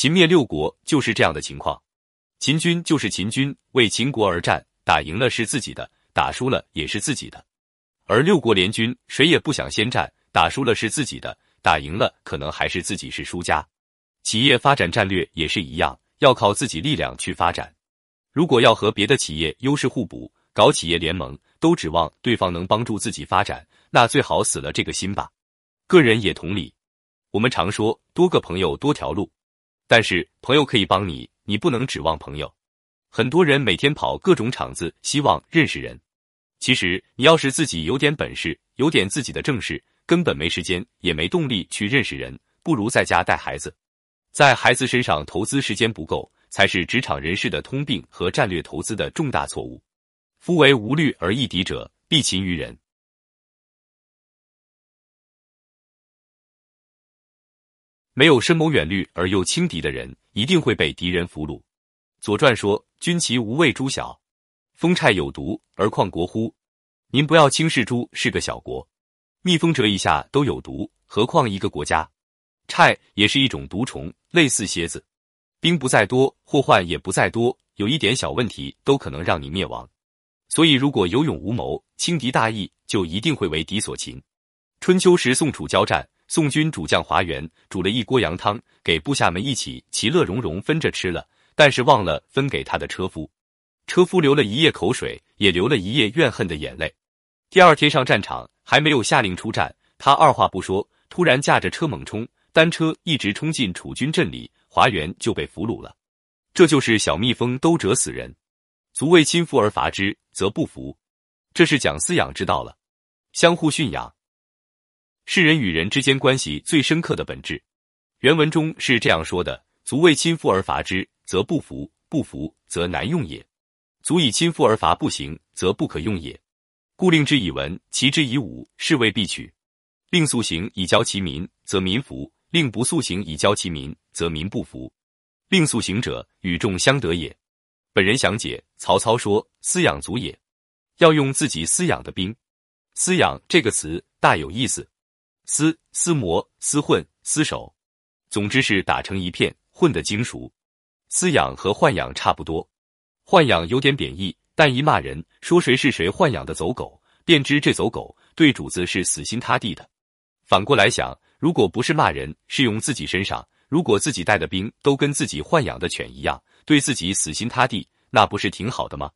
秦灭六国就是这样的情况。秦军就是秦军，为秦国而战，打赢了是自己的，打输了也是自己的。而六国联军，谁也不想先战，打输了是自己的，打赢了可能还是自己是输家。企业发展战略也是一样，要靠自己力量去发展。如果要和别的企业优势互补，搞企业联盟，都指望对方能帮助自己发展，那最好死了这个心吧。个人也同理。我们常说多个朋友多条路，但是朋友可以帮你。你不能指望朋友，很多人每天跑各种场子，希望认识人。其实你要是自己有点本事，有点自己的正事，根本没时间，也没动力去认识人，不如在家带孩子，在孩子身上投资时间不够，才是职场人士的通病和战略投资的重大错误。夫为无虑而易敌者，必勤于人。没有深谋远虑而又轻敌的人，一定会被敌人俘虏。左传说：“军其无畏诸小，蜂虿有毒而况国乎？”您不要轻视猪是个小国，蜜蜂蛰一下都有毒，何况一个国家？虿也是一种毒虫，类似蝎子。兵不在多，祸患也不在多，有一点小问题都可能让你灭亡。所以，如果有勇无谋、轻敌大意，就一定会为敌所擒。春秋时，宋楚交战。宋军主将华元煮了一锅羊汤，给部下们一起其乐融融分着吃了，但是忘了分给他的车夫。车夫流了一夜口水，也流了一夜怨恨的眼泪。第二天上战场，还没有下令出战，他二话不说，突然驾着车猛冲，单车一直冲进楚军阵里，华元就被俘虏了。这就是小蜜蜂都蛰死人，足为亲夫而伐之，则不服。这是讲饲养之道了，相互驯养。是人与人之间关系最深刻的本质。原文中是这样说的：“足为亲夫而伐之，则不服；不服，则难用也。足以亲夫而伐不行，则不可用也。故令之以文，齐之以武，是谓必取。令速行以教其民，则民服；令不速行以教其民，则民不服。令速行者，与众相得也。”本人详解：曹操说：“饲养足也，要用自己饲养的兵。饲养这个词大有意思。”厮、厮磨、厮混、厮守，总之是打成一片，混得精熟。饲养和豢养差不多，豢养有点贬义，但一骂人说谁是谁豢养的走狗，便知这走狗对主子是死心塌地的。反过来想，如果不是骂人，是用自己身上，如果自己带的兵都跟自己豢养的犬一样，对自己死心塌地，那不是挺好的吗？